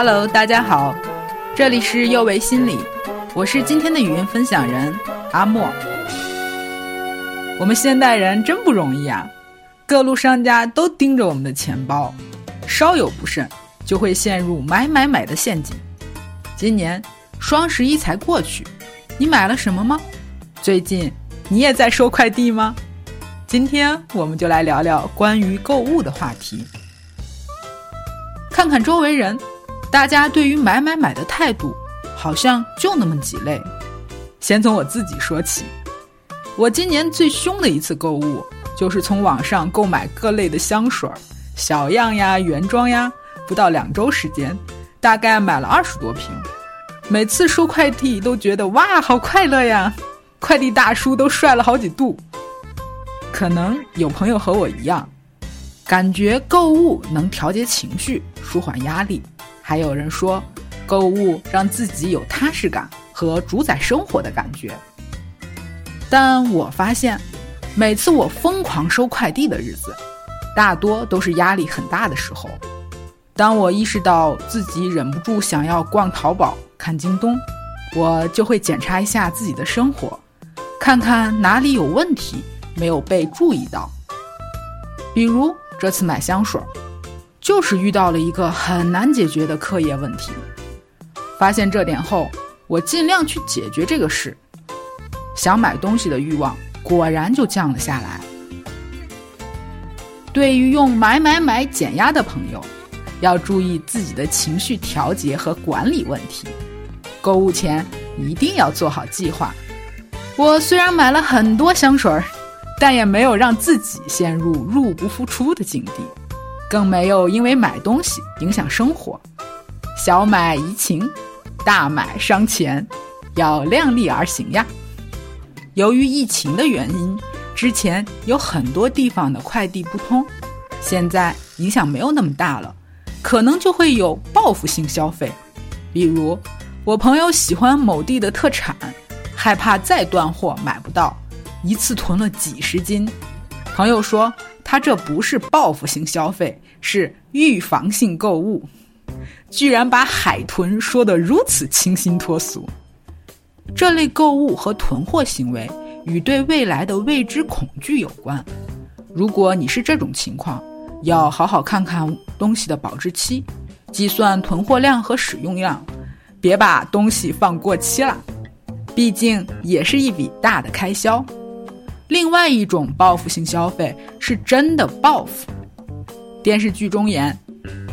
Hello，大家好，这里是幼为心理，我是今天的语音分享人阿莫。我们现代人真不容易啊，各路商家都盯着我们的钱包，稍有不慎就会陷入买买买的陷阱。今年双十一才过去，你买了什么吗？最近你也在收快递吗？今天我们就来聊聊关于购物的话题，看看周围人。大家对于买买买的态度，好像就那么几类。先从我自己说起，我今年最凶的一次购物，就是从网上购买各类的香水，小样呀、原装呀，不到两周时间，大概买了二十多瓶。每次收快递都觉得哇，好快乐呀！快递大叔都帅了好几度。可能有朋友和我一样，感觉购物能调节情绪，舒缓压力。还有人说，购物让自己有踏实感和主宰生活的感觉。但我发现，每次我疯狂收快递的日子，大多都是压力很大的时候。当我意识到自己忍不住想要逛淘宝、看京东，我就会检查一下自己的生活，看看哪里有问题没有被注意到。比如这次买香水。就是遇到了一个很难解决的课业问题，发现这点后，我尽量去解决这个事，想买东西的欲望果然就降了下来。对于用买买买减压的朋友，要注意自己的情绪调节和管理问题，购物前一定要做好计划。我虽然买了很多香水儿，但也没有让自己陷入入不敷出的境地。更没有因为买东西影响生活，小买怡情，大买伤钱，要量力而行呀。由于疫情的原因，之前有很多地方的快递不通，现在影响没有那么大了，可能就会有报复性消费。比如，我朋友喜欢某地的特产，害怕再断货买不到，一次囤了几十斤。朋友说。他这不是报复性消费，是预防性购物，居然把海豚说得如此清新脱俗。这类购物和囤货行为与对未来的未知恐惧有关。如果你是这种情况，要好好看看东西的保质期，计算囤货量和使用量，别把东西放过期了，毕竟也是一笔大的开销。另外一种报复性消费是真的报复。电视剧中演，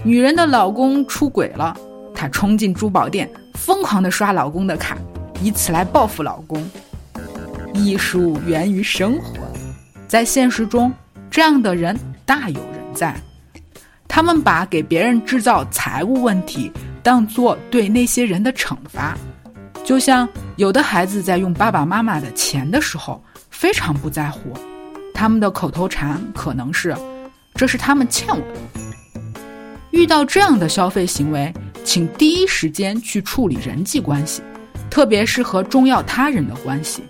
女人的老公出轨了，她冲进珠宝店，疯狂地刷老公的卡，以此来报复老公。艺术源于生活，在现实中，这样的人大有人在。他们把给别人制造财务问题当做对那些人的惩罚，就像有的孩子在用爸爸妈妈的钱的时候。非常不在乎，他们的口头禅可能是：“这是他们欠我的。”遇到这样的消费行为，请第一时间去处理人际关系，特别是和重要他人的关系。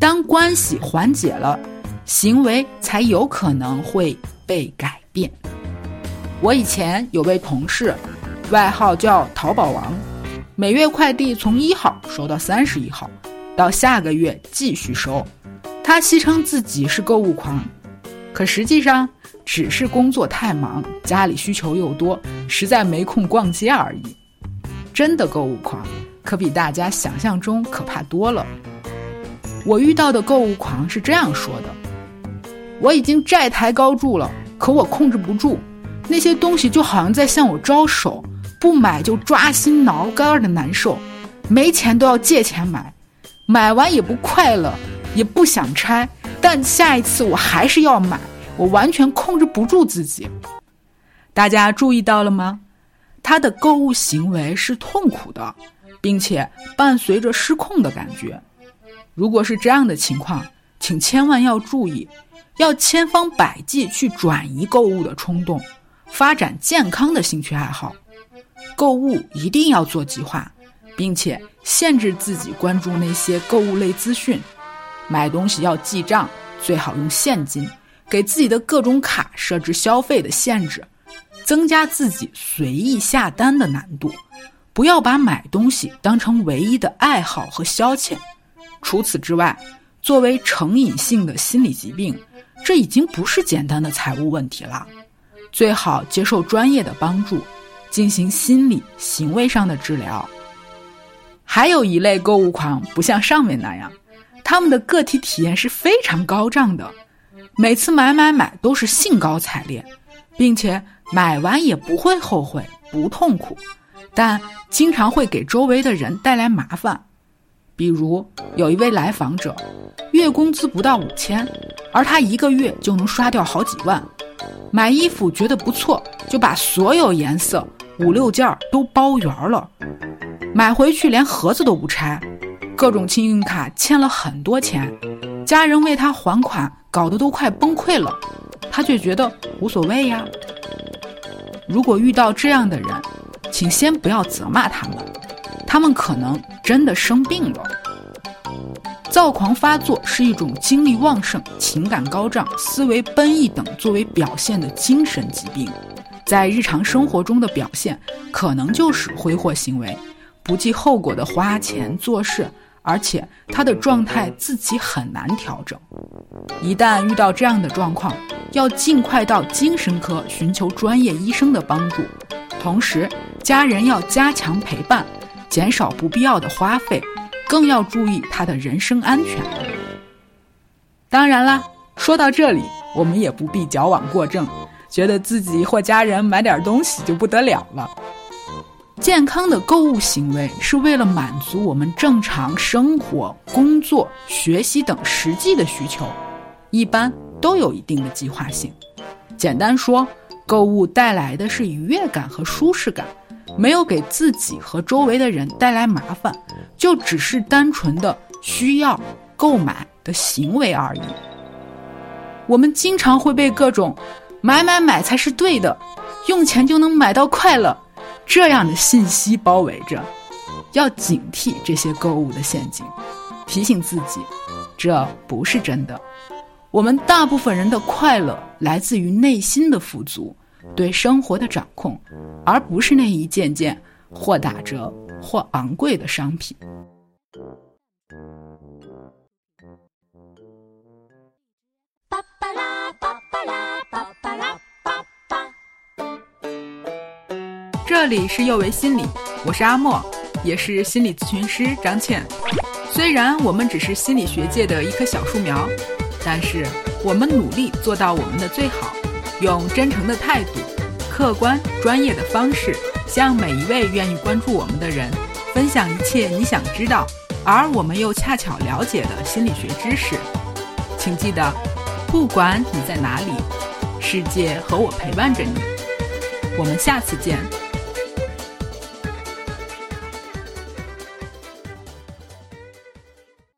当关系缓解了，行为才有可能会被改变。我以前有位同事，外号叫“淘宝王”，每月快递从一号收到三十一号，到下个月继续收。他戏称自己是购物狂，可实际上只是工作太忙，家里需求又多，实在没空逛街而已。真的购物狂，可比大家想象中可怕多了。我遇到的购物狂是这样说的：“我已经债台高筑了，可我控制不住，那些东西就好像在向我招手，不买就抓心挠肝的难受，没钱都要借钱买，买完也不快乐。”也不想拆，但下一次我还是要买，我完全控制不住自己。大家注意到了吗？他的购物行为是痛苦的，并且伴随着失控的感觉。如果是这样的情况，请千万要注意，要千方百计去转移购物的冲动，发展健康的兴趣爱好。购物一定要做计划，并且限制自己关注那些购物类资讯。买东西要记账，最好用现金，给自己的各种卡设置消费的限制，增加自己随意下单的难度，不要把买东西当成唯一的爱好和消遣。除此之外，作为成瘾性的心理疾病，这已经不是简单的财务问题了，最好接受专业的帮助，进行心理行为上的治疗。还有一类购物狂，不像上面那样，他们的个体体验是非常高涨的，每次买买买都是兴高采烈，并且买完也不会后悔、不痛苦，但经常会给周围的人带来麻烦。比如有一位来访者，月工资不到五千，而他一个月就能刷掉好几万，买衣服觉得不错，就把所有颜色五六件都包圆了。买回去连盒子都不拆，各种信用卡欠了很多钱，家人为他还款搞得都快崩溃了，他却觉得无所谓呀。如果遇到这样的人，请先不要责骂他们，他们可能真的生病了。躁狂发作是一种精力旺盛、情感高涨、思维奔逸等作为表现的精神疾病，在日常生活中的表现可能就是挥霍行为。不计后果的花钱做事，而且他的状态自己很难调整。一旦遇到这样的状况，要尽快到精神科寻求专业医生的帮助。同时，家人要加强陪伴，减少不必要的花费，更要注意他的人身安全。当然啦，说到这里，我们也不必矫枉过正，觉得自己或家人买点东西就不得了了。健康的购物行为是为了满足我们正常生活、工作、学习等实际的需求，一般都有一定的计划性。简单说，购物带来的是愉悦感和舒适感，没有给自己和周围的人带来麻烦，就只是单纯的需要购买的行为而已。我们经常会被各种“买买买才是对的，用钱就能买到快乐”。这样的信息包围着，要警惕这些购物的陷阱，提醒自己，这不是真的。我们大部分人的快乐来自于内心的富足，对生活的掌控，而不是那一件件或打折或昂贵的商品。这里是幼为心理，我是阿莫，也是心理咨询师张倩。虽然我们只是心理学界的一棵小树苗，但是我们努力做到我们的最好，用真诚的态度、客观专业的方式，向每一位愿意关注我们的人分享一切你想知道，而我们又恰巧了解的心理学知识。请记得，不管你在哪里，世界和我陪伴着你。我们下次见。